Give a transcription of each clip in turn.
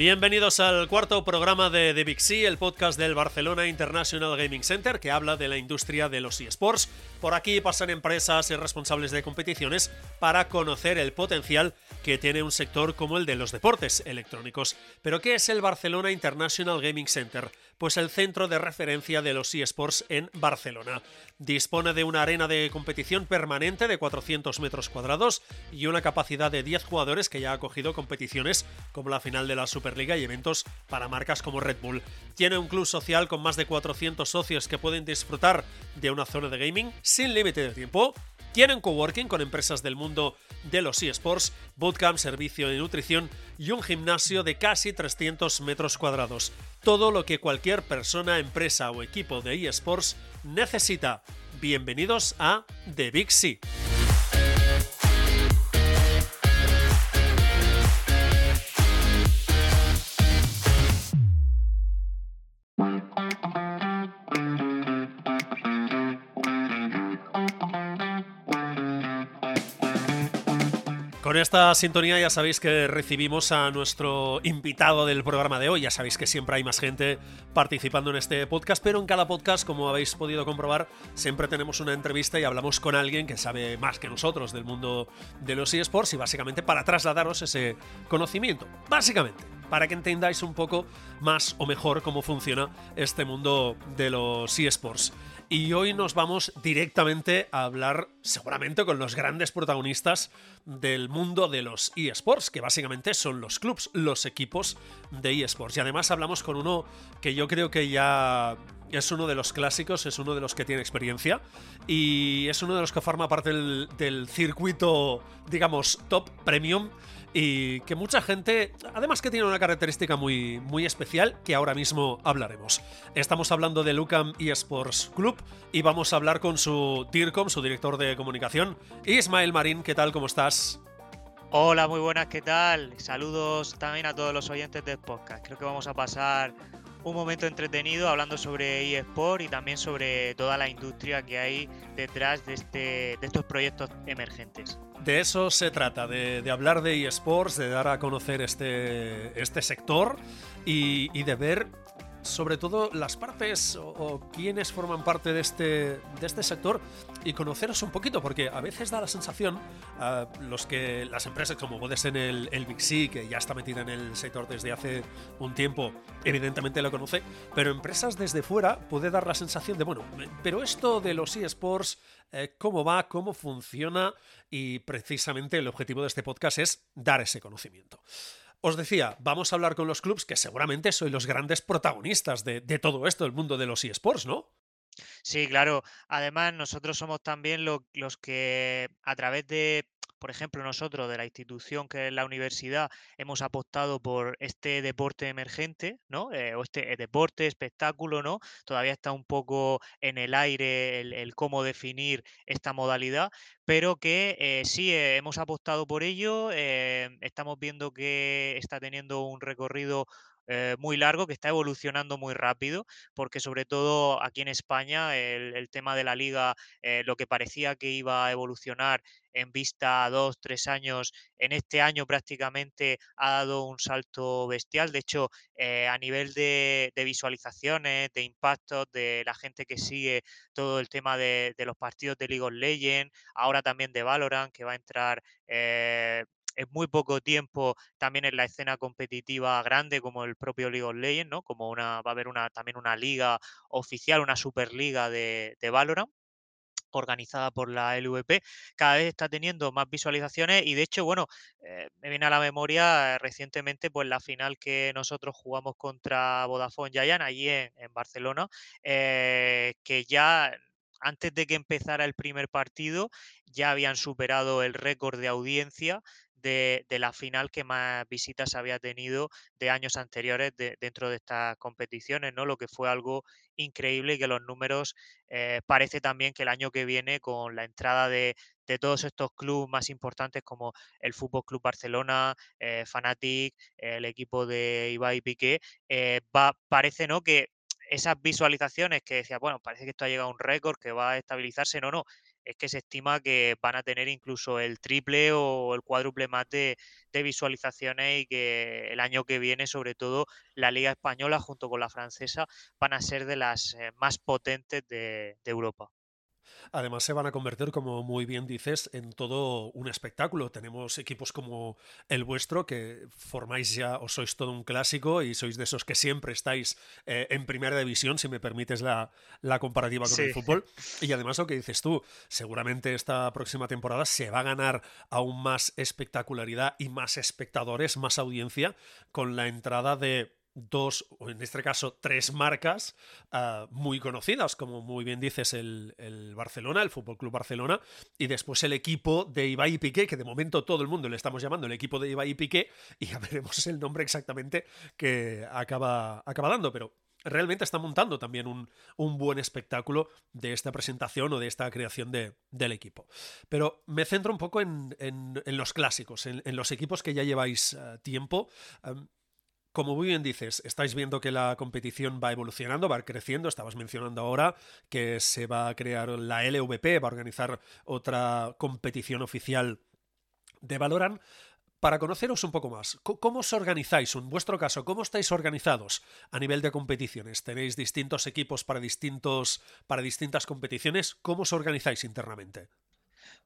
Bienvenidos al cuarto programa de The Big el podcast del Barcelona International Gaming Center que habla de la industria de los eSports. Por aquí pasan empresas y responsables de competiciones para conocer el potencial que tiene un sector como el de los deportes electrónicos. Pero ¿qué es el Barcelona International Gaming Center? Pues el centro de referencia de los eSports en Barcelona. Dispone de una arena de competición permanente de 400 metros cuadrados y una capacidad de 10 jugadores que ya ha acogido competiciones como la final de la Superliga y eventos para marcas como Red Bull. Tiene un club social con más de 400 socios que pueden disfrutar de una zona de gaming sin límite de tiempo. Tienen coworking con empresas del mundo de los eSports, bootcamp, servicio de nutrición y un gimnasio de casi 300 metros cuadrados. Todo lo que cualquier persona, empresa o equipo de eSports necesita. Bienvenidos a The Big C. Con esta sintonía ya sabéis que recibimos a nuestro invitado del programa de hoy. Ya sabéis que siempre hay más gente participando en este podcast, pero en cada podcast, como habéis podido comprobar, siempre tenemos una entrevista y hablamos con alguien que sabe más que nosotros del mundo de los eSports y básicamente para trasladaros ese conocimiento. Básicamente, para que entendáis un poco más o mejor cómo funciona este mundo de los eSports. Y hoy nos vamos directamente a hablar seguramente con los grandes protagonistas del mundo de los eSports, que básicamente son los clubs, los equipos de eSports. Y además hablamos con uno que yo creo que ya es uno de los clásicos, es uno de los que tiene experiencia y es uno de los que forma parte del, del circuito, digamos, top premium y que mucha gente, además que tiene una característica muy, muy especial que ahora mismo hablaremos. Estamos hablando de Lucam eSports Club y vamos a hablar con su DIRCOM, su director de comunicación, Ismael Marín. ¿Qué tal? ¿Cómo estás? Hola, muy buenas, ¿qué tal? Saludos también a todos los oyentes del podcast. Creo que vamos a pasar un momento entretenido hablando sobre eSport y también sobre toda la industria que hay detrás de, este, de estos proyectos emergentes. De eso se trata, de, hablar de eSports, de dar a conocer este, este sector y, y de ver sobre todo las partes o, quienes forman parte de este, de este sector y conoceros un poquito, porque a veces da la sensación, a los que las empresas como puede ser el, el que ya está metida en el sector desde hace un tiempo, evidentemente lo conoce, pero empresas desde fuera puede dar la sensación de, bueno, pero esto de los eSports, eh, ¿cómo va? ¿Cómo funciona? Y precisamente el objetivo de este podcast es dar ese conocimiento. Os decía, vamos a hablar con los clubs que seguramente sois los grandes protagonistas de, todo esto, el mundo de los eSports, ¿no? Sí, claro. Además, nosotros somos también los que a través de por ejemplo, nosotros de la institución que es la universidad hemos apostado por este deporte emergente, ¿no? Eh, o este eh, deporte, espectáculo, ¿no? Todavía está un poco en el aire el, cómo definir esta modalidad, pero que eh, sí hemos apostado por ello. estamos viendo que está teniendo un recorrido eh, muy largo, que está evolucionando muy rápido, porque sobre todo aquí en España el, tema de la liga, eh, lo que parecía que iba a evolucionar en vista a dos, tres años, en este año prácticamente ha dado un salto bestial. De hecho, eh, a nivel de, visualizaciones, de impactos, de la gente que sigue todo el tema de, los partidos de League of Legends, ahora también de Valorant, que va a entrar en muy poco tiempo también en la escena competitiva grande como el propio League of Legends, ¿no? Como una, va a haber una, también una liga oficial, una superliga de, de Valorant organizada por la LVP, cada vez está teniendo más visualizaciones y de hecho, bueno, eh, me viene a la memoria recientemente pues la final que nosotros jugamos contra Vodafone Giant allí en, Barcelona, eh, que ya antes de que empezara el primer partido ya habían superado el récord de audiencia de, la final que más visitas había tenido de años anteriores dentro de estas competiciones, ¿no? Lo que fue algo increíble y que los números eh, parece también que el año que viene con la entrada de, todos estos clubes más importantes como el Fútbol Club Barcelona, eh, Fanatic, el equipo de Ibai Piqué, eh, va, parece ¿no? que esas visualizaciones que decía, bueno, parece que esto ha llegado a un récord, que va a estabilizarse, no, no, es que se estima que van a tener incluso el triple o el cuádruple más de, visualizaciones y que el año que viene, sobre todo, la Liga Española junto con la francesa van a ser de las eh, más potentes de Europa. Además se van a convertir, como muy bien dices, en todo un espectáculo. Tenemos equipos como el vuestro, que formáis ya o sois todo un clásico y sois de esos que siempre estáis eh, en primera división, si me permites la, comparativa con el fútbol. Y además lo que dices tú, seguramente esta próxima temporada se va a ganar aún más espectacularidad y más espectadores, más audiencia, con la entrada de dos, o en este caso tres marcas ah, muy conocidas, como muy bien dices, el, Barcelona, el Fútbol Club Barcelona, y después el equipo de Ibai y Piqué, que de momento todo el mundo le estamos llamando el equipo de Ibai y Piqué, y ya veremos el nombre exactamente que acaba, acaba dando, pero realmente está montando también un, buen espectáculo de esta presentación o de esta creación de, del equipo. Pero me centro un poco en, los clásicos, en, los equipos que ya lleváis ah, tiempo. Como muy bien dices, estáis viendo que la competición va evolucionando, va creciendo. Estabas mencionando ahora que se va a crear la LVP, va a organizar otra competición oficial de Valorant. Para conoceros un poco más, ¿cómo os organizáis? En vuestro caso, ¿cómo estáis organizados a nivel de competiciones? ¿Tenéis distintos equipos para, distintos, para distintas competiciones? ¿Cómo os organizáis internamente?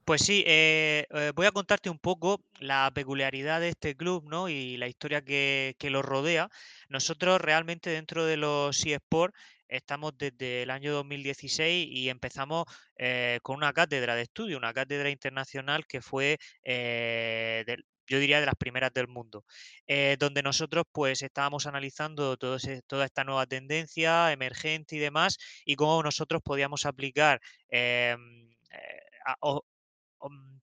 Pues sí, eh, eh, voy a contarte un poco la peculiaridad de este club ¿no? y la historia que, lo rodea. Nosotros realmente dentro de los eSports estamos desde el año 2016 y empezamos eh, con una cátedra de estudio, una cátedra internacional que fue, yo diría, de las primeras del mundo, donde nosotros pues estábamos analizando toda esta nueva tendencia emergente y demás y cómo nosotros podíamos aplicar em,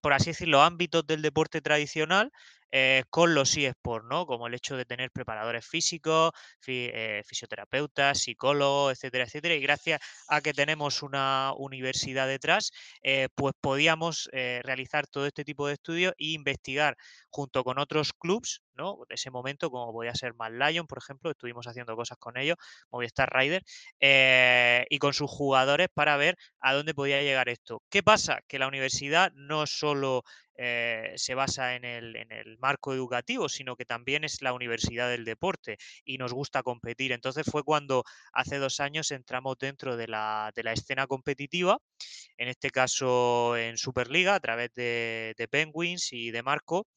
por así decirlo, ámbitos del deporte tradicional eh, con los eSports, ¿no? Como el hecho de tener preparadores físicos, eh, fisioterapeutas, psicólogos, etcétera, etcétera. Y gracias a que tenemos una universidad detrás, eh, pues podíamos realizar todo este tipo de estudios e investigar junto con otros clubs, ¿no? De ese momento, como podía ser Mad Lion, por ejemplo, estuvimos haciendo cosas con ellos, Movistar Rider, y con sus jugadores para ver a dónde podía llegar esto. ¿Qué pasa? Que la universidad no solo eh, se basa en el, marco educativo, sino que también es la universidad del deporte y nos gusta competir. Entonces fue cuando hace dos años entramos dentro de la, escena competitiva, en este caso en Superliga, a través de, de Penguins y de Marco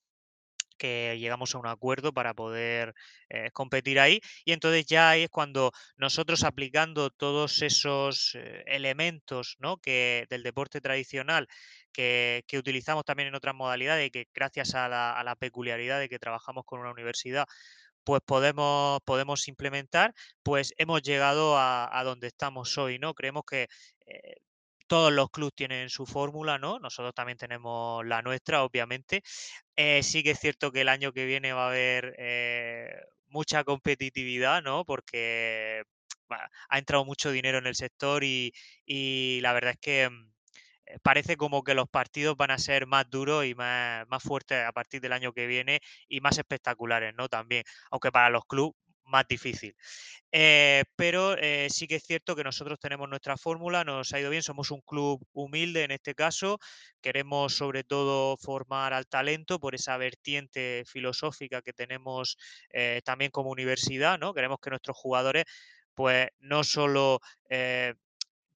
que llegamos a un acuerdo para poder eh, competir ahí. Y entonces ya es cuando nosotros aplicando todos esos eh, elementos ¿no? que, del deporte tradicional que, utilizamos también en otras modalidades y que gracias a la, peculiaridad de que trabajamos con una universidad, pues podemos, podemos implementar, pues hemos llegado a, donde estamos hoy, ¿no? Creemos que eh, todos los clubes tienen su fórmula, ¿no? Nosotros también tenemos la nuestra, obviamente. Eh, sí que es cierto que el año que viene va a haber eh, mucha competitividad, ¿no? Porque ha entrado mucho dinero en el sector y, la verdad es que mm, eh, parece como que los partidos van a ser más duros y más, más fuertes a partir del año que viene y más espectaculares, ¿no? También, aunque para los clubes más difícil. Eh, pero eh, sí que es cierto que nosotros tenemos nuestra fórmula, nos ha ido bien, somos un club humilde en este caso, queremos sobre todo formar al talento por esa vertiente filosófica que tenemos eh, también como universidad, ¿no? Queremos que nuestros jugadores pues no solo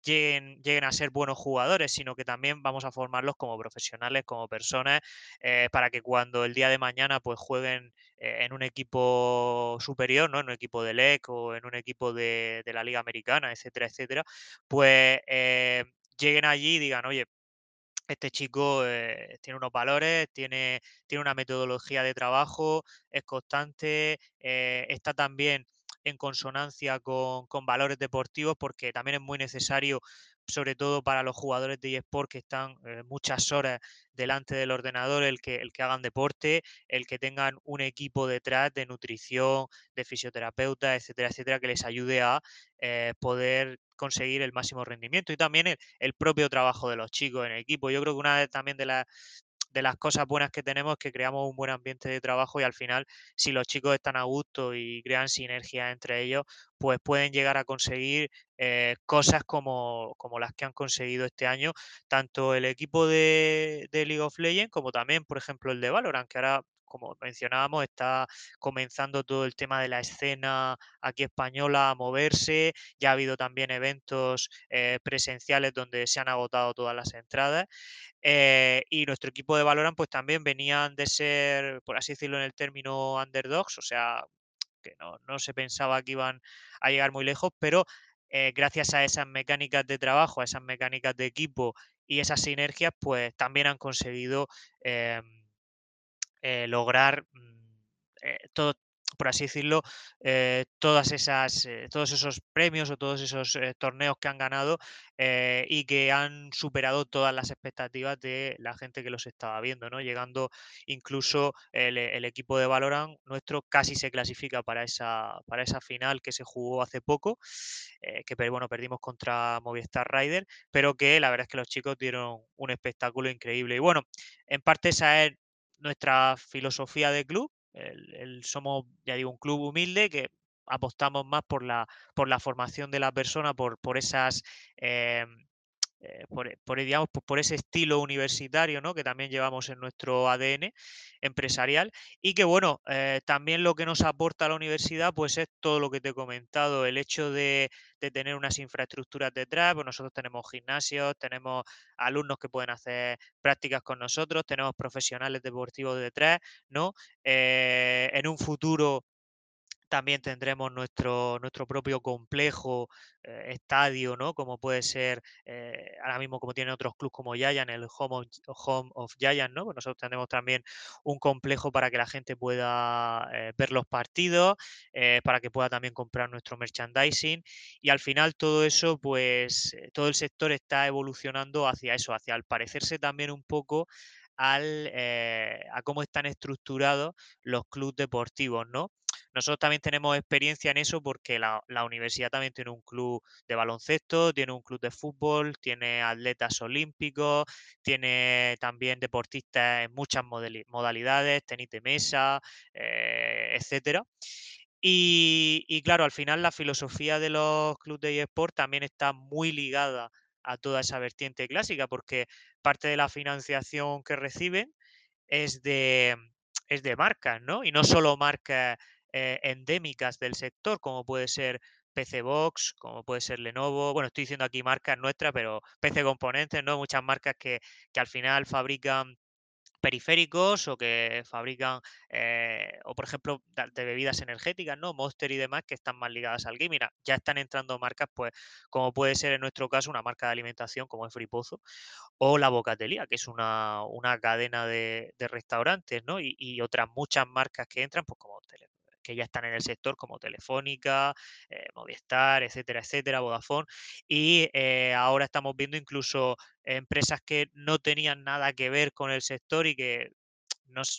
lleguen, a ser buenos jugadores, sino que también vamos a formarlos como profesionales, como personas, eh, para que cuando el día de mañana pues jueguen eh, en un equipo superior, ¿no? En un equipo de LEC o en un equipo de, la Liga Americana, etcétera, etcétera, pues eh, lleguen allí y digan, oye, este chico tiene unos valores, tiene, tiene una metodología de trabajo, es constante, está también en consonancia con, valores deportivos, porque también es muy necesario, sobre todo para los jugadores de eSport que están eh, muchas horas delante del ordenador, el que, el que hagan deporte, el que tengan un equipo detrás de nutrición, de fisioterapeuta, etcétera, etcétera, que les ayude a eh, poder conseguir el máximo rendimiento y también el, propio trabajo de los chicos en el equipo. Yo creo que una vez también de las de las cosas buenas que tenemos es que creamos un buen ambiente de trabajo y al final, si los chicos están a gusto y crean sinergia entre ellos, pues pueden llegar a conseguir eh, cosas como, como, las que han conseguido este año, tanto el equipo de, de League of Legends como también, por ejemplo, el de Valorant, que ahora como mencionábamos, está comenzando todo el tema de la escena aquí española a moverse. Ya ha habido también eventos eh, presenciales donde se han agotado todas las entradas. Eh, y nuestro equipo de Valorant, pues también venían de ser, por así decirlo, en el término underdogs, o sea, que no, se pensaba que iban a llegar muy lejos, pero eh, gracias a esas mecánicas de trabajo, a esas mecánicas de equipo y esas sinergias, pues también han conseguido em, eh, lograr mm, eh, todo, por así decirlo, eh, todas esas, todos esos premios o todos esos torneos que han ganado y que han superado todas las expectativas de la gente que los estaba viendo, ¿no? Llegando incluso el, equipo de Valorant nuestro casi se clasifica para esa, para esa final que se jugó hace poco, que bueno, perdimos contra Movistar Rider, pero que la verdad es que los chicos dieron un espectáculo increíble. Y bueno, en parte esa es nuestra filosofía de club. El, somos, ya digo, un club humilde que apostamos más por la, por la formación de la persona, por, por esas em, eh, por, por, ese estilo universitario que también llevamos en nuestro ADN empresarial y que bueno, eh, también lo que nos aporta la universidad pues es todo lo que te he comentado, el hecho de, tener unas infraestructuras detrás, pues nosotros tenemos gimnasios, tenemos alumnos que pueden hacer prácticas con nosotros, tenemos profesionales deportivos detrás, ¿no? Eh, en un futuro también tendremos nuestro, nuestro propio complejo, eh, estadio, ¿no? Como puede ser eh, ahora mismo como tienen otros clubes como Giant, el Home of, Home of Giant, ¿no? Pues nosotros tenemos también un complejo para que la gente pueda eh, ver los partidos, para que pueda también comprar nuestro merchandising y al final todo eso, pues todo el sector está evolucionando hacia eso, hacia al parecerse también un poco al, a cómo están estructurados los clubes deportivos, ¿no? Nosotros también tenemos experiencia en eso porque la, universidad también tiene un club de baloncesto, tiene un club de fútbol, tiene atletas olímpicos, tiene también deportistas en muchas modalidades, tenis de mesa, eh, etcétera. Y, claro, al final la filosofía de los clubes de eSport también está muy ligada a toda esa vertiente clásica, porque parte de la financiación que reciben es de, es de marcas, ¿no? Y no solo marcas eh, endémicas del sector, como puede ser PC Box, como puede ser Lenovo. Bueno, estoy diciendo aquí marcas nuestras, pero PC Componentes, ¿no? Muchas marcas que, que al final fabrican periféricos o que fabrican, eh, o por ejemplo, de bebidas energéticas, ¿no? Monster y demás, que están más ligadas al gaming. Ya están entrando marcas, pues, como puede ser en nuestro caso una marca de alimentación como es Fripozo, o La Bocatelía, que es una, cadena de, restaurantes, ¿no? Y, y, otras muchas marcas que entran, pues como que ya están en el sector, como Telefónica, eh, Movistar, etcétera, etcétera, Vodafone. Y eh, ahora estamos viendo incluso empresas que no tenían nada que ver con el sector y que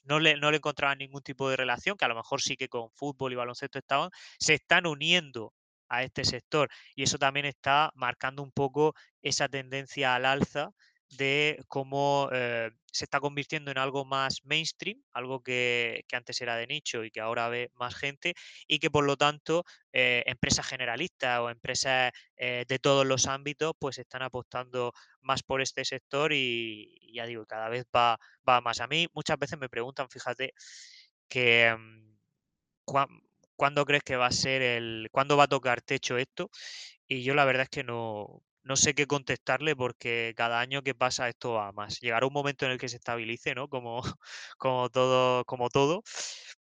no, le, no le encontraban ningún tipo de relación, que a lo mejor sí que con fútbol y baloncesto estaban, se están uniendo a este sector. Y eso también está marcando un poco esa tendencia al alza de cómo eh, se está convirtiendo en algo más mainstream, algo que, antes era de nicho y que ahora ve más gente, y que por lo tanto eh, empresas generalistas o empresas eh, de todos los ámbitos pues están apostando más por este sector y, ya digo, cada vez va, va más. A mí muchas veces me preguntan, fíjate, que... Mm, ¿Cuándo crees que va a ser el. ¿Cuándo va a tocar techo esto? Y yo la verdad es que no, no sé qué contestarle porque cada año que pasa esto va más. Llegará un momento en el que se estabilice, ¿no? Como, como todo, como todo.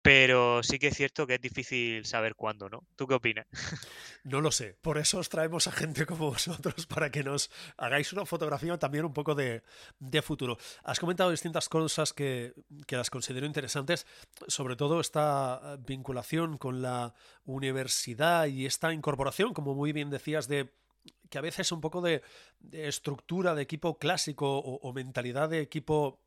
Pero sí que es cierto que es difícil saber cuándo, ¿no? ¿Tú qué opinas? No lo sé. Por eso os traemos a gente como vosotros para que nos hagáis una fotografía también un poco de, futuro. Has comentado distintas cosas que, que, las considero interesantes, sobre todo esta vinculación con la universidad y esta incorporación, como muy bien decías, de que a veces un poco de, estructura de equipo clásico o, mentalidad de equipo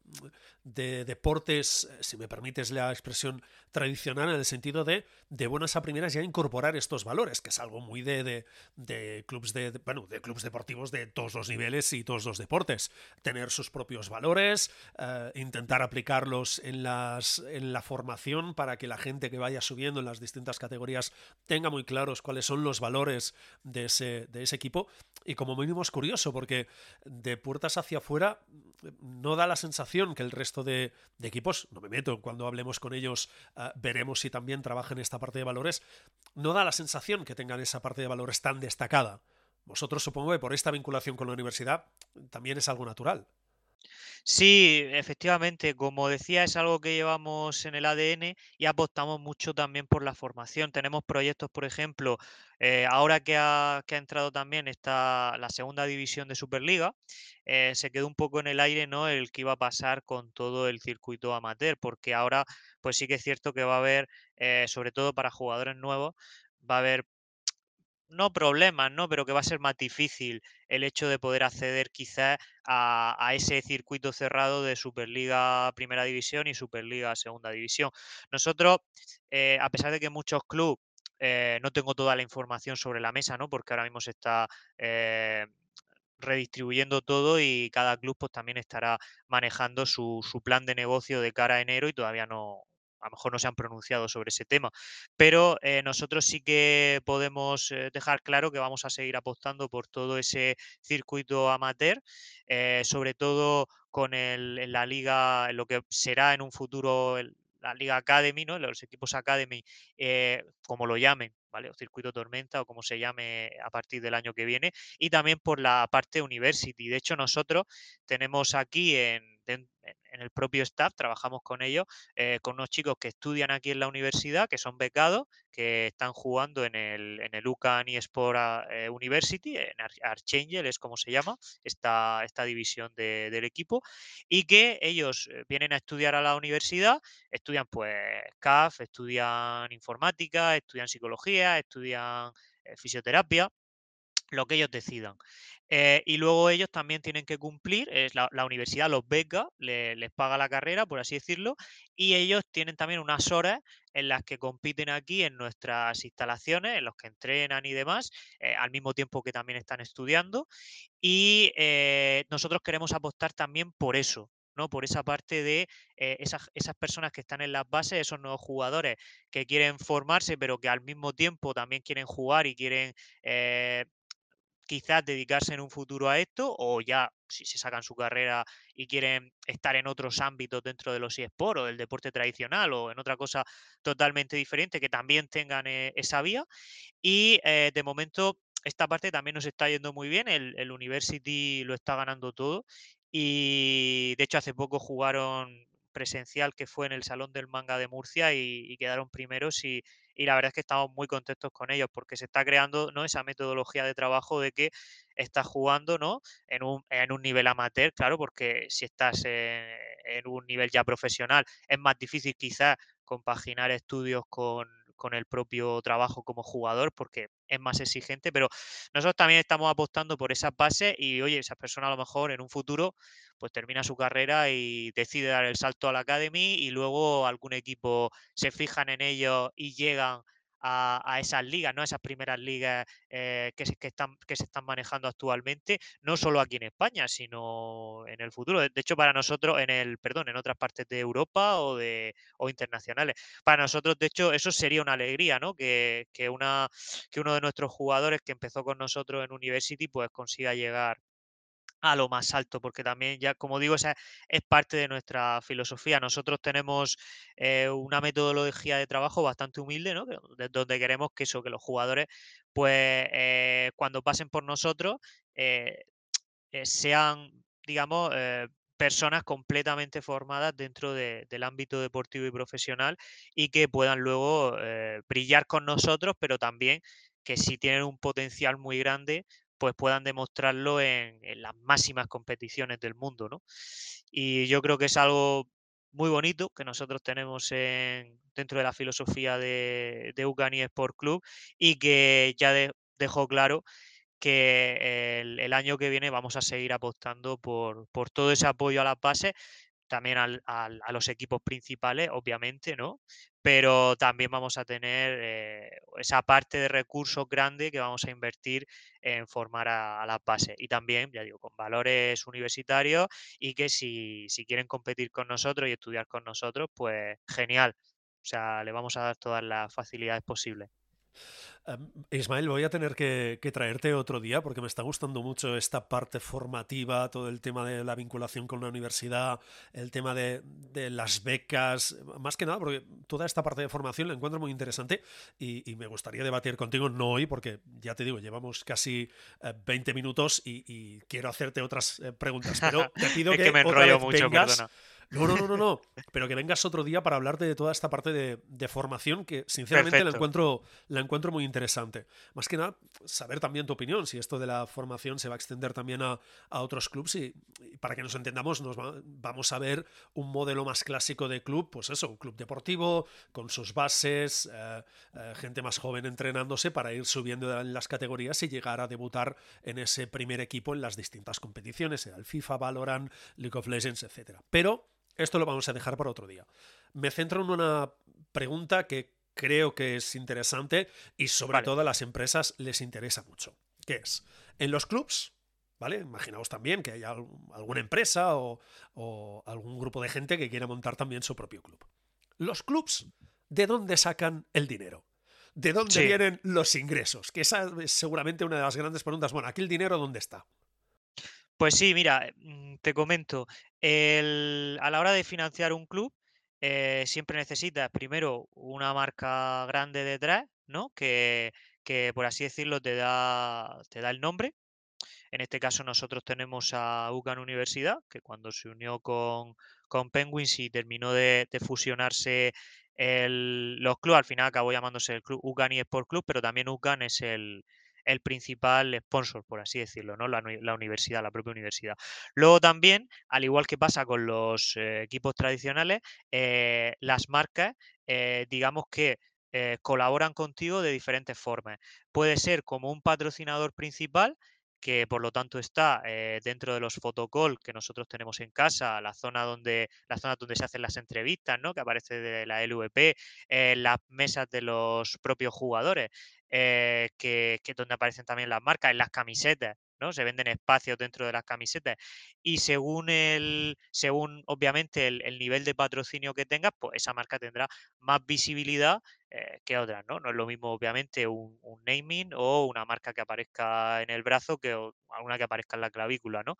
de deportes, si me permites la expresión tradicional, en el sentido de, de buenas a primeras ya incorporar estos valores, que es algo muy de, de, de clubs de, bueno, de clubs deportivos de todos los niveles y todos los deportes. Tener sus propios valores, eh, intentar aplicarlos en, las, en la formación para que la gente que vaya subiendo en las distintas categorías tenga muy claros cuáles son los valores de ese, de ese equipo. Y como mínimo es curioso, porque de puertas hacia afuera no da la sensación que el resto de, equipos, no me meto, cuando hablemos con ellos ah, veremos si también trabajan esta parte de valores, no da la sensación que tengan esa parte de valores tan destacada. Vosotros supongo que por esta vinculación con la universidad también es algo natural. Sí, efectivamente, como decía, es algo que llevamos en el ADN y apostamos mucho también por la formación. Tenemos proyectos, por ejemplo, eh, ahora que ha, entrado también esta, la segunda división de Superliga, eh, se quedó un poco en el aire ¿no? el que iba a pasar con todo el circuito amateur, porque ahora pues sí que es cierto que va a haber, eh, sobre todo para jugadores nuevos, va a haber no problemas, ¿no? Pero que va a ser más difícil el hecho de poder acceder quizás a, ese circuito cerrado de Superliga Primera División y Superliga Segunda División. Nosotros, eh, a pesar de que muchos clubes, eh, no tengo toda la información sobre la mesa, ¿no? Porque ahora mismo se está eh, redistribuyendo todo y cada club pues también estará manejando su, su, plan de negocio de cara a enero y todavía no, a lo mejor no se han pronunciado sobre ese tema, pero eh, nosotros sí que podemos eh, dejar claro que vamos a seguir apostando por todo ese circuito amateur, eh, sobre todo con el, la liga, lo que será en un futuro la Liga Academy, ¿no? los equipos Academy, como lo llamen, ¿vale? O circuito tormenta o como se llame a partir del año que viene, y también por la parte university. De hecho, nosotros tenemos aquí en, en, el propio staff, trabajamos con ellos, eh, con unos chicos que estudian aquí en la universidad, que son becados, que están jugando en el, en el UCAN eSport ah, eh, University, en Archangel es como se llama, esta, esta división del equipo, y que ellos eh, vienen a estudiar a la universidad, estudian pues CAF, estudian informática, estudian psicología, estudian fisioterapia, lo que ellos decidan. Eh, y luego ellos también tienen que cumplir, es la, universidad los beca, les paga la carrera, por así decirlo, y ellos tienen también unas horas en las que compiten aquí en nuestras instalaciones, en los que entrenan y demás, eh, al mismo tiempo que también están estudiando. Y eh, nosotros queremos apostar también por eso, ¿no? Por esa parte de esas, esas, personas que están en las bases, esos nuevos jugadores que quieren formarse, pero que al mismo tiempo también quieren jugar y quieren quizás dedicarse en un futuro a esto o ya si se sacan su carrera y quieren estar en otros ámbitos dentro de los eSports o del deporte tradicional o en otra cosa totalmente diferente que también tengan eh, esa vía. Y eh, de momento esta parte también nos está yendo muy bien, el, el University lo está ganando todo y de hecho hace poco jugaron presencial que fue en el Salón del Manga de Murcia y, quedaron primeros y, la verdad es que estamos muy contentos con ellos porque se está creando ¿no? esa metodología de trabajo de que estás jugando ¿no? en, un, en un nivel amateur, claro, porque si estás en, en un nivel ya profesional es más difícil quizás compaginar estudios con, con el propio trabajo como jugador porque es más exigente, pero nosotros también estamos apostando por esas bases y oye, esa persona a lo mejor en un futuro pues termina su carrera y decide dar el salto a la Academy y luego algún equipo se fijan en ellos y llegan a, esas ligas, ¿no? esas primeras ligas eh, que, se, que, están, que se están manejando actualmente, no solo aquí en España, sino en el futuro. De hecho, para nosotros, en el, perdón, en otras partes de Europa o de o internacionales. Para nosotros, de hecho, eso sería una alegría, ¿no? Que, que, una, que uno de nuestros jugadores que empezó con nosotros en University, pues consiga llegar a lo más alto, porque también ya, como digo, esa es parte de nuestra filosofía. Nosotros tenemos eh, una metodología de trabajo bastante humilde, ¿no? donde queremos que eso, que los jugadores, pues eh, cuando pasen por nosotros, eh, sean, digamos, personas completamente formadas dentro del ámbito deportivo y profesional y que puedan luego brillar con nosotros, pero también que si tienen un potencial muy grande, pues puedan demostrarlo en, las máximas competiciones del mundo, ¿no? Y yo creo que es algo muy bonito que nosotros tenemos dentro de la filosofía de, de Ucani Sport Club y que ya dejó claro que el, año que viene vamos a seguir apostando por, por todo ese apoyo a las bases también a los equipos principales, obviamente, ¿no? Pero también vamos a tener eh, esa parte de recursos grande que vamos a invertir en formar a, las bases. Y también, ya digo, con valores universitarios y que si, si quieren competir con nosotros y estudiar con nosotros, pues genial. O sea, le vamos a dar todas las facilidades posibles. Ismael, voy a tener que, traerte otro día porque me está gustando mucho esta parte formativa, todo el tema de la vinculación con la universidad, el tema de, las becas, más que nada porque toda esta parte de formación la encuentro muy interesante y, me gustaría debatir contigo, no hoy, porque ya te digo, llevamos casi 20 eh, minutos y, quiero hacerte otras eh, preguntas, pero te pido que, me enrollo mucho, perdona. No, no, no, no, Pero que vengas otro día para hablarte de toda esta parte de, formación que sinceramente la encuentro, la encuentro muy interesante. Más que nada, saber también tu opinión, si esto de la formación se va a extender también a, otros clubes y, para que nos entendamos, nos vamos a ver un modelo más clásico de club, pues eso, un club deportivo con sus bases, eh, eh, gente más joven entrenándose para ir subiendo en las categorías y llegar a debutar en ese primer equipo en las distintas competiciones, sea el FIFA, Valorant, League of Legends, etc. Pero esto lo vamos a dejar para otro día. Me centro en una pregunta que creo que es interesante y sobre todo a las empresas les interesa mucho. ¿Qué es? En los clubs, ¿vale? Imaginaos también que haya alguna empresa o, algún grupo de gente que quiera montar también su propio club. Los clubs, ¿de dónde sacan el dinero? ¿De dónde vienen los ingresos? Que esa es seguramente una de las grandes preguntas. Bueno, aquí el dinero, ¿dónde está? Pues sí, mira, mm, te comento, a la hora de financiar un club, eh, siempre necesitas primero una marca grande detrás, ¿no? Que, que, por así decirlo te da, te da el nombre. En este caso nosotros tenemos a UCAN Universidad, que cuando se unió con, con Penguins y terminó de, fusionarse los clubes, al final acabó llamándose el club UCAN y Sport Club, pero también UCAN es el, el principal sponsor, por así decirlo, ¿no? La, universidad, la propia universidad. Luego también, al igual que pasa con los eh, equipos tradicionales, eh, las marcas, eh, digamos que colaboran contigo de diferentes formas. Puede ser como un patrocinador principal, que por lo tanto está dentro de los fotocall que nosotros tenemos en casa, la zona donde, la zona donde se hacen las entrevistas, ¿no? que aparece de la LVP, las mesas de los propios jugadores. Eh, que, que donde aparecen también las marcas, en las camisetas. ¿no? Se venden espacios dentro de las camisetas. Y según el, según obviamente el, nivel de patrocinio que tengas, pues esa marca tendrá más visibilidad eh, que otras, ¿no? No es lo mismo, obviamente, un, naming o una marca que aparezca en el brazo que alguna que aparezca en la clavícula, ¿no?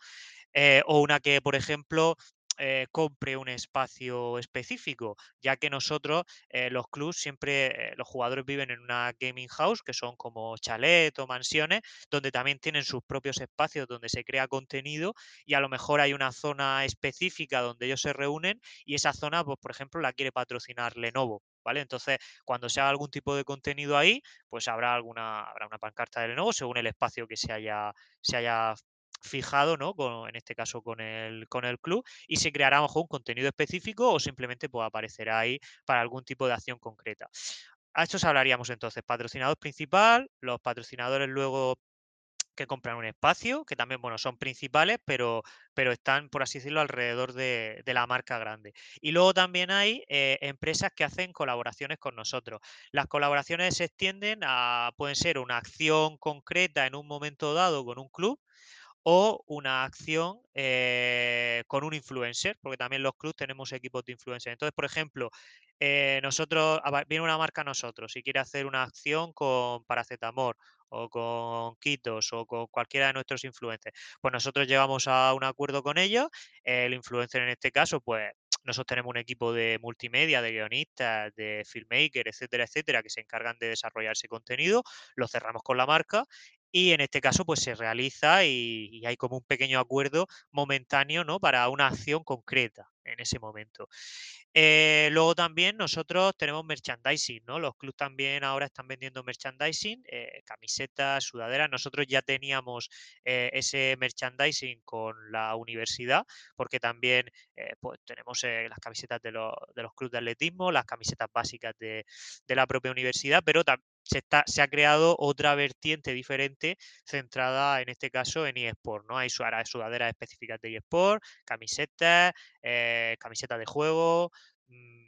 Eh, o una que, por ejemplo, eh, compre un espacio específico, ya que nosotros, los clubs, siempre los jugadores viven en una gaming house, que son como chalet o mansiones, donde también tienen sus propios espacios donde se crea contenido y a lo mejor hay una zona específica donde ellos se reúnen y esa zona, pues, por ejemplo, la quiere patrocinar Lenovo. ¿Vale? Entonces, cuando se haga algún tipo de contenido ahí, pues habrá alguna, habrá una pancarta de Lenovo según el espacio que se haya, se haya fijado, ¿no? en este caso con el, con el club, y se creará a un contenido específico o simplemente pues, aparecerá ahí para algún tipo de acción concreta. A esto hablaríamos entonces, patrocinador principal, los patrocinadores luego que compran un espacio, que también, bueno, son principales, pero, pero están, por así decirlo, alrededor de, la marca grande. Y luego también hay eh, empresas que hacen colaboraciones con nosotros. Las colaboraciones se extienden a, pueden ser una acción concreta en un momento dado con un club, o una acción eh, con un influencer, porque también los clubs tenemos equipos de influencers. Entonces, por ejemplo, eh, nosotros, viene una marca a nosotros y quiere hacer una acción con paracetamol o con Kitos o con cualquiera de nuestros influencers, pues nosotros llegamos a un acuerdo con ellos, el influencer en este caso, pues nosotros tenemos un equipo de multimedia, de guionistas, de filmmakers, etcétera, etcétera, que se encargan de desarrollar ese contenido, lo cerramos con la marca y en este caso pues se realiza y, hay como un pequeño acuerdo momentáneo ¿no? para una acción concreta en ese momento. Eh, luego también nosotros tenemos merchandising, ¿no? Los clubes también ahora están vendiendo merchandising, eh, camisetas, sudaderas. Nosotros ya teníamos eh, ese merchandising con la universidad, porque también pues tenemos las camisetas de, los, de los clubes de atletismo, las camisetas básicas de, de la propia universidad, pero se, ha creado otra vertiente diferente centrada en este caso en eSport, ¿no? Hay sudaderas específicas de eSport, camisetas, eh, camisetas de juego, mm,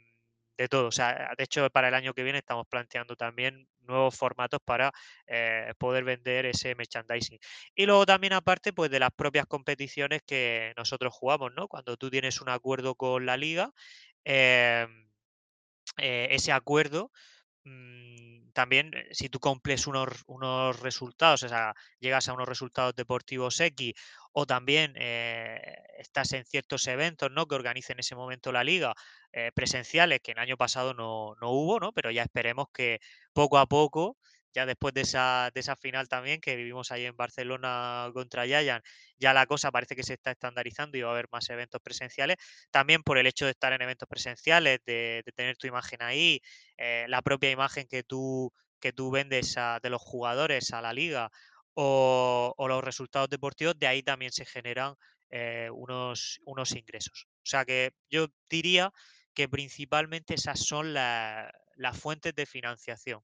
de todo. O sea, de hecho, para el año que viene estamos planteando también nuevos formatos para eh, poder vender ese merchandising. Y luego también aparte, pues de las propias competiciones que nosotros jugamos, ¿no? Cuando tú tienes un acuerdo con la liga, em, eh, ese acuerdo mm, también eh, si tú cumples unos, unos, resultados, o sea, llegas a unos resultados deportivos X o también estás en ciertos eventos ¿no? que organice en ese momento la liga, presenciales, que el año pasado no, no, hubo, ¿no? pero ya esperemos que poco a poco ya después de esa, de esa final también que vivimos ahí en Barcelona contra Yayan, ya la cosa parece que se está estandarizando y va a haber más eventos presenciales. También por el hecho de estar en eventos presenciales, de, tener tu imagen ahí, eh, la propia imagen que tú, que tú vendes de los jugadores a la liga o, los resultados deportivos, de ahí también se generan eh, unos, unos ingresos. O sea que yo diría que principalmente esas son las fuentes de financiación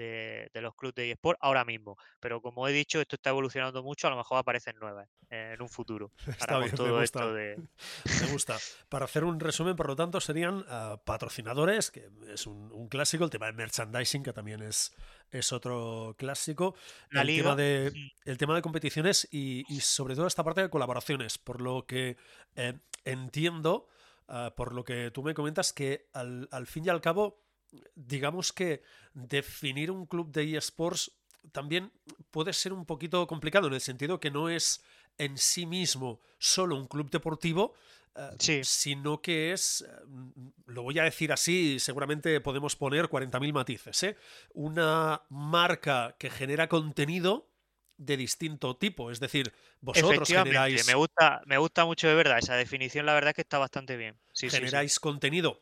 de, los clubes de eSport ahora mismo. Pero como he dicho, esto está evolucionando mucho, a lo mejor aparecen nuevas eh, en un futuro. Está bien, todo me gusta. Esto de... me gusta. Para hacer un resumen, por lo tanto, serían ah, patrocinadores, que es un, clásico, el tema de merchandising, que también es, es otro clásico. el, Tema de, el tema de competiciones y, sobre todo esta parte de colaboraciones, por lo que eh, entiendo, ah, por lo que tú me comentas, que al, al fin y al cabo digamos que definir un club de eSports también puede ser un poquito complicado en el sentido que no es en sí mismo solo un club deportivo, eh, sino que es, mm, lo voy a decir así, seguramente podemos poner 40.000 matices, ¿eh? una marca que genera contenido de distinto tipo, es decir, vosotros generáis... Me gusta, me gusta mucho de verdad, esa definición la verdad es que está bastante bien. generáis contenido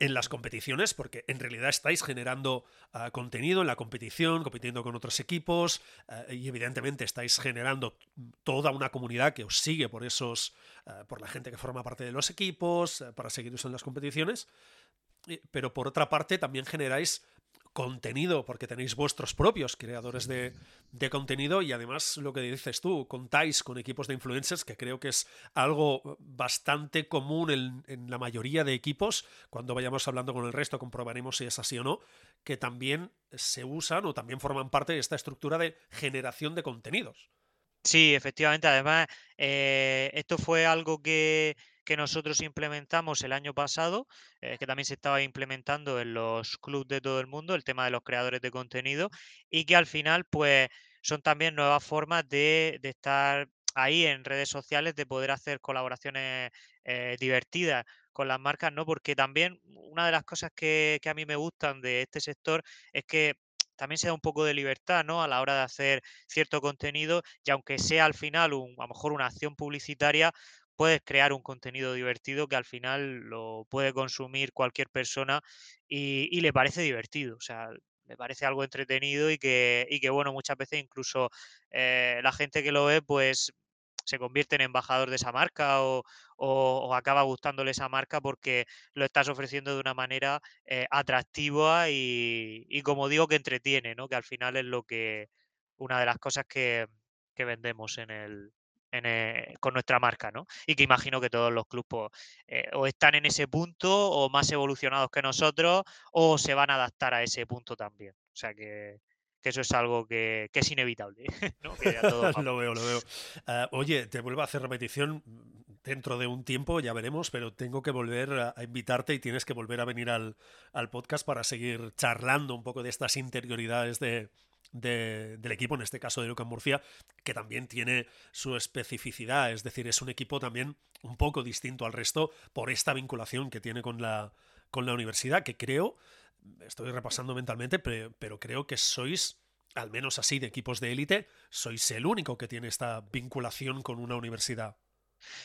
en las competiciones, porque en realidad estáis generando ah, contenido en la competición, compitiendo con otros equipos, ah, y evidentemente estáis generando toda una comunidad que os sigue por esos, ah, por la gente que forma parte de los equipos, para seguiros en las competiciones. Pero por otra parte, también generáis contenido, porque tenéis vuestros propios creadores de, contenido y además lo que dices tú, contáis con equipos de influencers, que creo que es algo bastante común en, la mayoría de equipos. Cuando vayamos hablando con el resto comprobaremos si es así o no, que también se usan o también forman parte de esta estructura de generación de contenidos. Sí, efectivamente. Además, eh, esto fue algo que que nosotros implementamos el año pasado, eh, que también se estaba implementando en los clubes de todo el mundo, el tema de los creadores de contenido, y que al final, pues, son también nuevas formas de, estar ahí en redes sociales, de poder hacer colaboraciones eh, divertidas con las marcas, ¿no? Porque también una de las cosas que, a mí me gustan de este sector es que también se da un poco de libertad, ¿no? A la hora de hacer cierto contenido y aunque sea al final a lo mejor una acción publicitaria, puedes crear un contenido divertido que al final lo puede consumir cualquier persona y, le parece divertido. O sea, le parece algo entretenido y que, y que bueno, muchas veces incluso eh, la gente que lo ve, pues se convierte en embajador de esa marca o, acaba gustándole esa marca porque lo estás ofreciendo de una manera eh, atractiva y, y, como digo, que entretiene, ¿no? Que al final es lo que, una de las cosas que, que vendemos en el, eh, con nuestra marca, ¿no? Y que imagino que todos los clubes pues, eh, o están en ese punto o más evolucionados que nosotros o se van a adaptar a ese punto también. O sea que, eso es algo que, es inevitable. lo veo, lo veo. Ah, oye, te vuelvo a hacer repetición dentro de un tiempo, ya veremos, pero tengo que volver a, invitarte y tienes que volver a venir al, al podcast para seguir charlando un poco de estas interioridades de, del equipo, en este caso de Lucan Murcia, que también tiene su especificidad, es decir, es un equipo también un poco distinto al resto por esta vinculación que tiene con la, con la universidad, que creo, estoy repasando mentalmente, pero, creo que sois, al menos así de equipos de élite, sois el único que tiene esta vinculación con una universidad.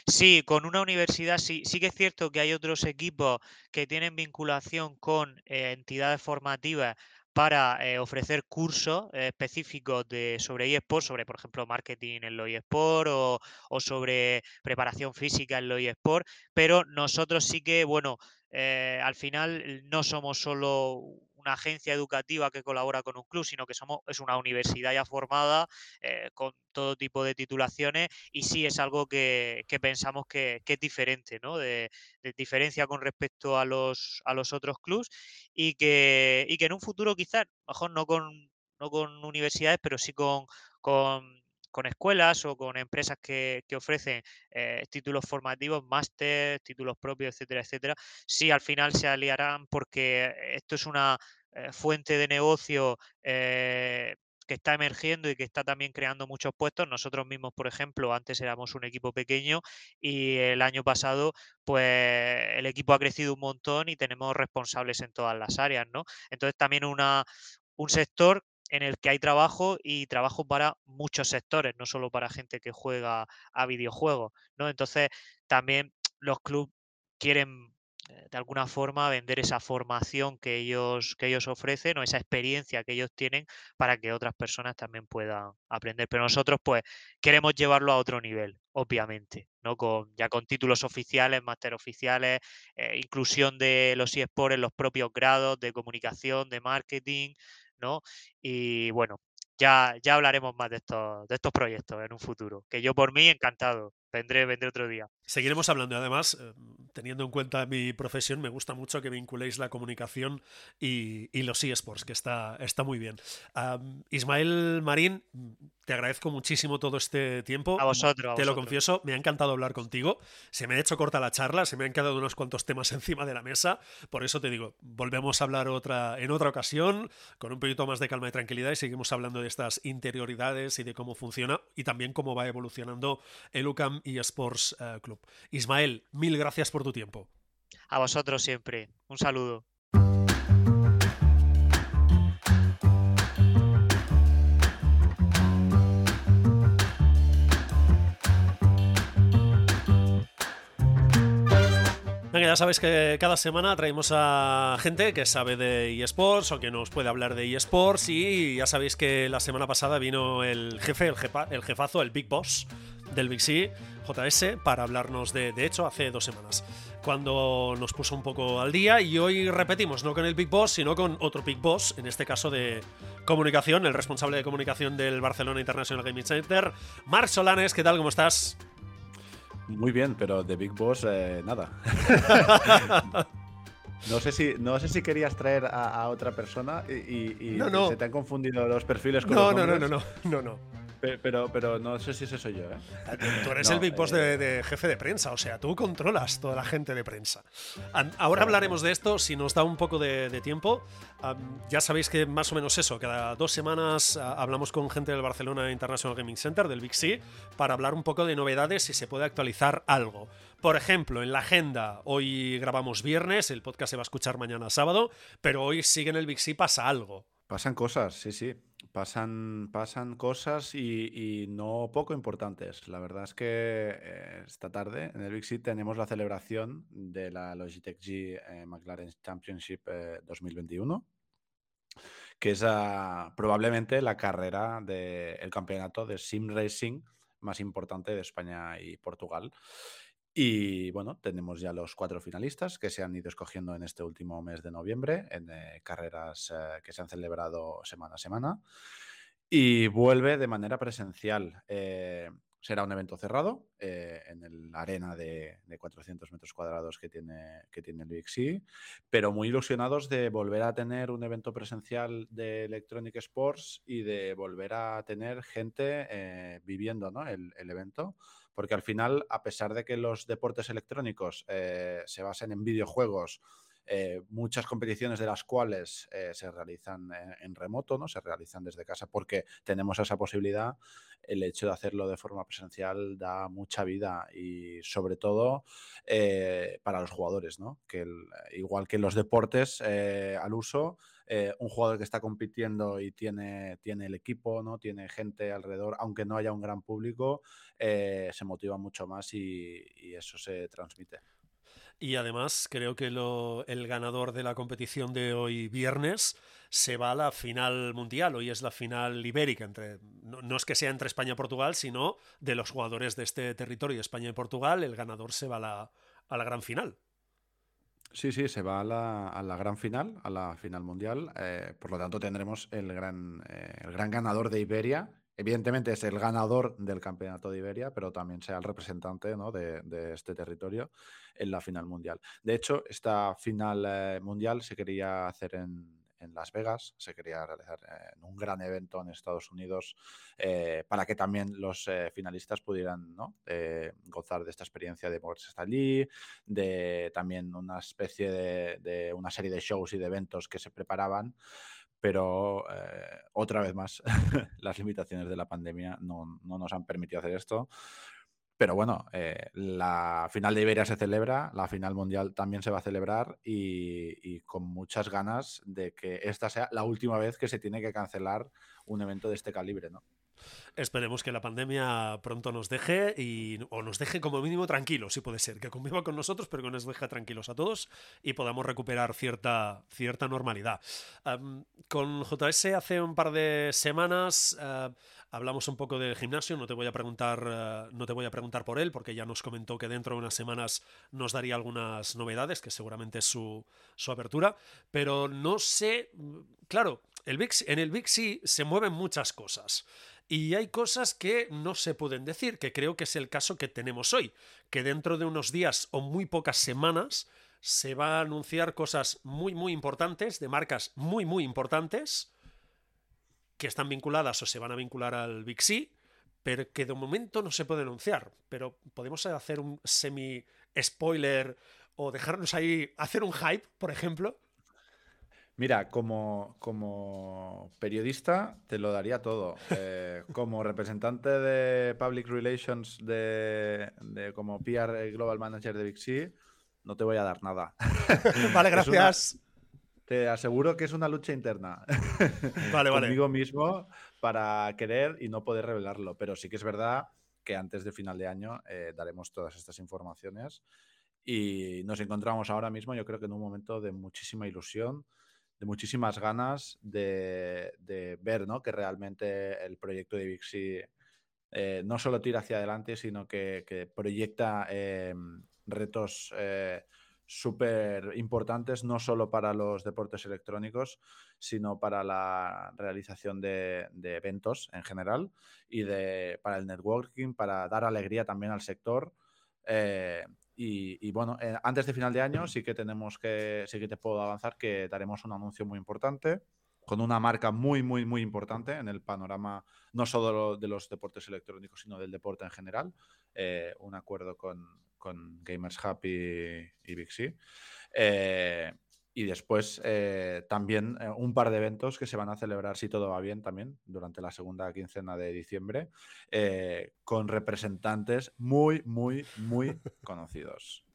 Sí, con una universidad sí. Sí que es cierto que hay otros equipos que tienen vinculación con eh, entidades formativas para eh, ofrecer cursos específicos de, sobre eSport, sobre, por ejemplo, marketing en los eSport o, o sobre preparación física en los eSport, pero nosotros sí que, bueno, eh, al final no somos solo una agencia educativa que colabora con un club, sino que somos, es una universidad ya formada eh, con todo tipo de titulaciones y sí es algo que, pensamos que, es diferente, ¿no? De, diferencia con respecto a los, a los otros clubs y que, y que en un futuro quizás, mejor no con, no con universidades, pero sí con, con con escuelas o con empresas que, ofrecen eh, títulos formativos, máster, títulos propios, etcétera, etcétera, sí al final se aliarán porque esto es una eh, fuente de negocio eh, que está emergiendo y que está también creando muchos puestos. Nosotros mismos, por ejemplo, antes éramos un equipo pequeño y el año pasado, pues el equipo ha crecido un montón y tenemos responsables en todas las áreas, ¿no? Entonces también una, un sector en el que hay trabajo y trabajo para muchos sectores, no solo para gente que juega a videojuegos, ¿no? Entonces, también los clubes quieren eh, de alguna forma vender esa formación que ellos, que ellos ofrecen o esa experiencia que ellos tienen para que otras personas también puedan aprender. Pero nosotros pues queremos llevarlo a otro nivel, obviamente, ¿no? Con, ya con títulos oficiales, máster oficiales, eh, inclusión de los eSports en los propios grados de comunicación, de marketing, Y bueno, ya, ya hablaremos más de estos, de estos proyectos en un futuro. Que yo por mí encantado. Vendré, vendré otro día. Seguiremos hablando. Además, eh, teniendo en cuenta mi profesión, me gusta mucho que vinculéis la comunicación y, los eSports, que está, está muy bien. Ismael Marín, te agradezco muchísimo todo este tiempo. A vosotros. te lo confieso, me ha encantado hablar contigo. Se me ha hecho corta la charla, se me han quedado unos cuantos temas encima de la mesa. Por eso te digo, volvemos a hablar otra, en otra ocasión, con un poquito más de calma y tranquilidad, y seguimos hablando de estas interioridades y de cómo funciona y también cómo va evolucionando el UCAM eSports uh, Club. Ismael, mil gracias por tu tiempo. A vosotros siempre. Un saludo. Venga, ya sabéis que cada semana traemos a gente que sabe de eSports o que nos puede hablar de eSports y ya sabéis que la semana pasada vino el jefe, el, el jefazo, el Big Boss del Big C, JS, para hablarnos de, de hecho, hace dos semanas, cuando nos puso un poco al día y hoy repetimos, no con el Big Boss, sino con otro Big Boss, en este caso de comunicación, el responsable de comunicación del Barcelona International Gaming Center, Marc Solanes, ¿qué tal? ¿Cómo estás? Muy bien, pero de Big Boss, eh, nada. No sé si, no sé si querías traer a, otra persona y, se te han confundido los perfiles con no, no, no, no, no, no, no. Pero, pero no sé si ese soy yo, ¿eh? Tú eres el Big Boss eh, de, jefe de prensa, o sea, tú controlas toda la gente de prensa. Ahora hablaremos de esto, si nos da un poco de, tiempo. ya sabéis que más o menos eso, cada dos semanas hablamos con gente del Barcelona International Gaming Center, del Big C, para hablar un poco de novedades y se puede actualizar algo. Por ejemplo, en la agenda, hoy grabamos viernes, el podcast se va a escuchar mañana sábado, pero hoy sigue en el Big C, pasa algo. Pasan cosas, sí, sí. Pasan, pasan cosas y, no poco importantes. La verdad es que eh, esta tarde en el Big City tenemos la celebración de la Logitech G eh, McLaren Championship 2021, eh, que es probablemente la carrera del campeonato de sim racing más importante de España y Portugal. Y bueno, tenemos ya los cuatro finalistas que se han ido escogiendo en este último mes de noviembre en eh, carreras eh, que se han celebrado semana a semana. Y vuelve de manera presencial. Eh, será un evento cerrado en la arena de, 400 metros cuadrados que tiene, que tiene el BXC, pero muy ilusionados de volver a tener un evento presencial de Electronic Sports y de volver a tener gente viviendo ¿no? el, el evento porque al final, a pesar de que los deportes electrónicos eh, se basen en videojuegos, eh, muchas competiciones de las cuales eh, se realizan en, remoto, ¿no? Se realizan desde casa porque tenemos esa posibilidad. El hecho de hacerlo de forma presencial da mucha vida y sobre todo para los jugadores, ¿no? Que igual que los deportes al uso, eh, un jugador que está compitiendo y tiene, tiene el equipo, ¿no? Tiene gente alrededor, aunque no haya un gran público, eh, se motiva mucho más y, eso se transmite. Y además creo que el ganador de la competición de hoy viernes se va a la final mundial. Hoy es la final ibérica. Entre, no, es que sea entre España y Portugal, sino de los jugadores de este territorio, España y Portugal. El ganador se va a la, a la gran final. Sí, sí, se va a la, gran final, a la final mundial. Eh, por lo tanto, tendremos el gran, eh, el gran ganador de Iberia. Evidentemente es el ganador del campeonato de Iberia, pero también sea el representante de, este territorio en la final mundial. De hecho, esta final eh, mundial se quería hacer en, en Las Vegas, se quería realizar eh, un gran evento en Estados Unidos eh, para que también los eh, finalistas pudieran gozar de esta experiencia de moverse hasta de también una especie de, una serie de shows y de eventos que se preparaban pero otra vez más las limitaciones de la pandemia no, no, nos han permitido hacer esto. Pero bueno, eh, la final de Iberia se celebra, la final mundial también se va a celebrar y, con muchas ganas de que esta sea la última vez que se tiene que cancelar un evento de este calibre, ¿no? Esperemos que la pandemia pronto nos deje y, o nos deje como mínimo tranquilos, si puede ser, que conviva con nosotros, pero que nos deje tranquilos a todos y podamos recuperar cierta, cierta normalidad. con JS hace un par de semanas eh, hablamos un poco del gimnasio, no te voy a preguntar, eh, no te voy a preguntar por él, porque ya nos comentó que dentro de unas semanas nos daría algunas novedades, que seguramente es su, su apertura, pero no sé, claro, el en el Big C se mueven muchas cosas. Y hay cosas que no se pueden decir, que creo que es el caso que tenemos hoy, que dentro de unos días o muy pocas semanas se va a anunciar cosas muy, muy importantes, de marcas muy, muy importantes, que están vinculadas o se van a vincular al Big C, pero que de momento no se puede anunciar. Pero podemos hacer un semi-spoiler o dejarnos ahí, hacer un hype, por ejemplo. Mira, como, como periodista te lo daría todo. Eh, como representante de Public Relations de, como PR Global Manager de Big C, no te voy a dar nada. vale, gracias. Te aseguro que es una lucha interna vale, vale. conmigo mismo para querer y no poder revelarlo. Pero sí que es verdad que antes de final de año eh, daremos todas estas informaciones y nos encontramos ahora mismo, yo creo que en un momento de muchísima ilusión de muchísimas ganas de, ver ¿no? que realmente el proyecto de Vixi eh, no solo tira hacia adelante, sino que, proyecta eh, retos eh, súper importantes, no solo para los deportes electrónicos, sino para la realización de, eventos en general y de, para el networking, para dar alegría también al sector. Y, bueno, eh, antes de final de año sí que tenemos que, sí que te puedo avanzar que daremos un anuncio muy importante con una marca muy, muy, muy importante en el panorama no solo de los deportes electrónicos, sino del deporte en general. Eh, un acuerdo con, Gamers Happy y Big C. Eh, y después eh, también eh, un par de eventos que se van a celebrar, si todo va bien, también durante la segunda quincena de diciembre, eh, con representantes muy, muy, muy conocidos.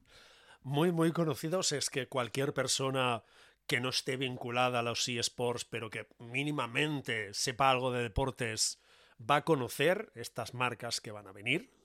Muy, muy conocidos es que cualquier persona que no esté vinculada a los eSports, pero que mínimamente sepa algo de deportes, va a conocer estas marcas que van a venir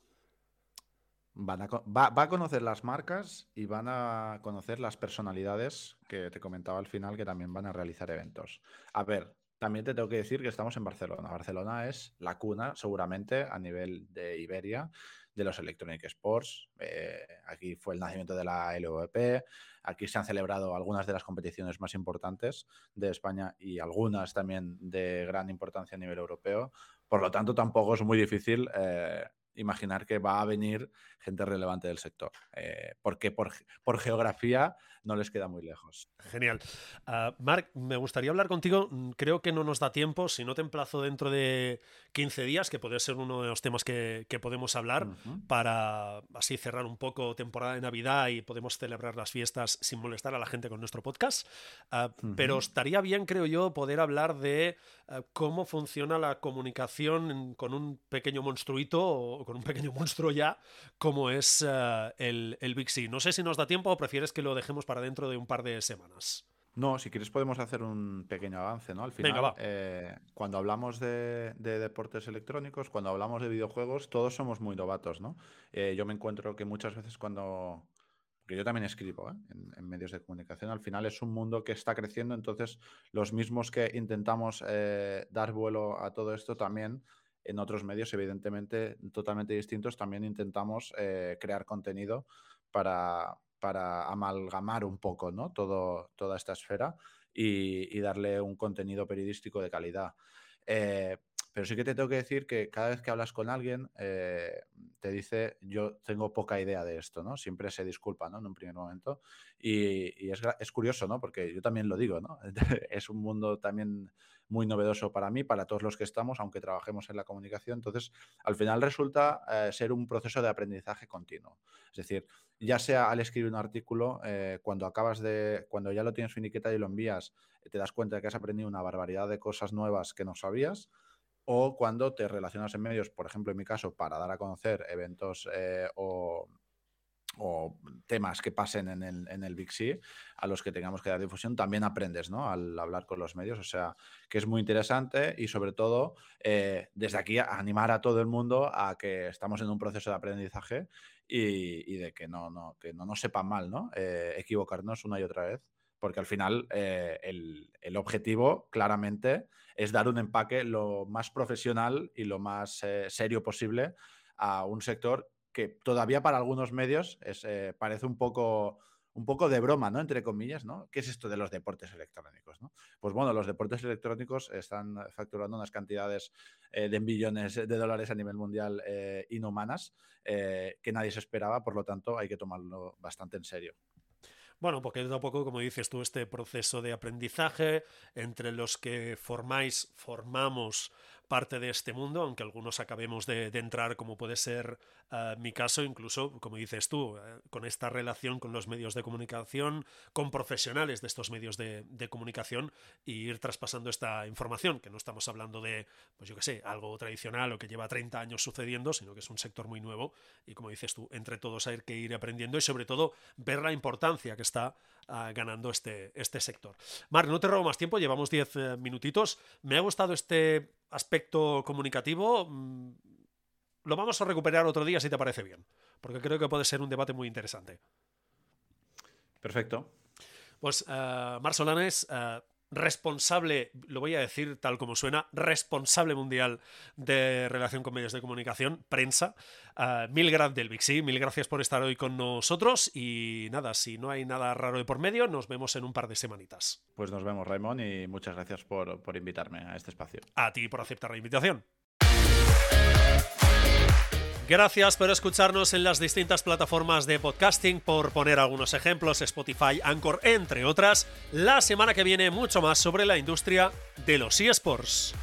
va, a conocer las marcas y van a conocer las personalidades que te comentaba al final que también van a realizar eventos. A ver, también te tengo que decir que estamos en Barcelona. Barcelona es la cuna, seguramente, a nivel de Iberia, de los Electronic Sports. Eh, aquí fue el nacimiento de la LVP. Aquí se han celebrado algunas de las competiciones más importantes de España y algunas también de gran importancia a nivel europeo. Por lo tanto, tampoco es muy difícil eh, imaginar que va a venir gente relevante del sector, eh, porque por, por, geografía no les queda muy lejos. Genial. Uh, Marc, me gustaría hablar contigo, mm, creo que no nos da tiempo, si no te emplazo dentro de 15 días, que puede ser uno de los temas que, que podemos hablar, para así cerrar un poco temporada de Navidad y podemos celebrar las fiestas sin molestar a la gente con nuestro podcast. Uh, pero estaría bien, creo yo, poder hablar de uh, cómo funciona la comunicación con un pequeño monstruito o con un pequeño monstruo ya, como es eh, el, el Big C. No sé si nos da tiempo o prefieres que lo dejemos para dentro de un par de semanas. No, si quieres podemos hacer un pequeño avance, ¿no? Al final, eh, cuando hablamos de, deportes electrónicos, cuando hablamos de videojuegos, todos somos muy novatos, ¿no? Eh, yo me encuentro que muchas veces cuando... Porque yo también escribo en, medios de comunicación, al final es un mundo que está creciendo, entonces los mismos que intentamos dar vuelo a todo esto también en otros medios, evidentemente, totalmente distintos, también intentamos eh, crear contenido para, para amalgamar un poco ¿no? Todo, toda esta esfera y, darle un contenido periodístico de calidad. Eh, pero sí que te tengo que decir que cada vez que hablas con alguien, eh, te dice, yo tengo poca idea de esto, ¿no? Siempre se disculpa, ¿no? En un primer momento. Y, es, es, curioso, ¿no? Porque yo también lo digo, ¿no? es un mundo también muy novedoso para mí, para todos los que estamos, aunque trabajemos en la comunicación. Entonces, al final resulta eh, ser un proceso de aprendizaje continuo. Es decir, ya sea al escribir un artículo, eh, cuando acabas de, cuando ya lo tienes finiqueta y lo envías, te das cuenta de que has aprendido una barbaridad de cosas nuevas que no sabías o cuando te relacionas en medios, por ejemplo, en mi caso, para dar a conocer eventos eh, o, temas que pasen en el, en el Big C a los que tengamos que dar difusión, también aprendes ¿no? al hablar con los medios. O sea, que es muy interesante y sobre todo, eh, desde aquí, animar a todo el mundo a que estamos en un proceso de aprendizaje y, de que no, no, que no nos sepa mal ¿no? Eh, equivocarnos una y otra vez porque al final eh, el, objetivo claramente es dar un empaque lo más profesional y lo más eh, serio posible a un sector que todavía para algunos medios eh, parece un poco, un poco de broma, ¿no? Entre comillas, ¿no? ¿Qué es esto de los deportes electrónicos? ¿no? Pues bueno, los deportes electrónicos están facturando unas cantidades de billones de dólares a nivel mundial inhumanas que nadie se esperaba, por lo tanto hay que tomarlo bastante en serio. Bueno, porque es un poco, como dices tú, este proceso de aprendizaje entre los que formáis, formamos parte de este mundo, aunque algunos acabemos de, entrar, como puede ser eh, mi caso, incluso, como dices tú, eh, con esta relación con los medios de comunicación, con profesionales de estos medios de, comunicación, y ir traspasando esta información, que no estamos hablando de, pues yo qué sé, algo tradicional o que lleva 30 años sucediendo, sino que es un sector muy nuevo, y como dices tú, entre todos hay que ir aprendiendo y sobre todo ver la importancia que está ah, ganando este, este sector. Marc, no te robo más tiempo, llevamos 10 eh, minutitos. Me ha gustado este aspecto comunicativo, mm, lo vamos a recuperar otro día si te parece bien, porque creo que puede ser un debate muy interesante. Perfecto. Pues, uh, Mar Solanes, uh, responsable, lo voy a decir tal como suena, responsable mundial de relación con medios de comunicación, prensa. Uh, mil gracias del Bixi, mil gracias por estar hoy con nosotros y nada, si no hay nada raro de por medio, nos vemos en un par de semanitas. Pues nos vemos, Raymond, y muchas gracias por, por invitarme a este espacio. A ti por aceptar la invitación. Gracias por escucharnos en las distintas plataformas de podcasting, por poner algunos ejemplos, Spotify, Anchor, entre otras. La semana que viene mucho más sobre la industria de los eSports.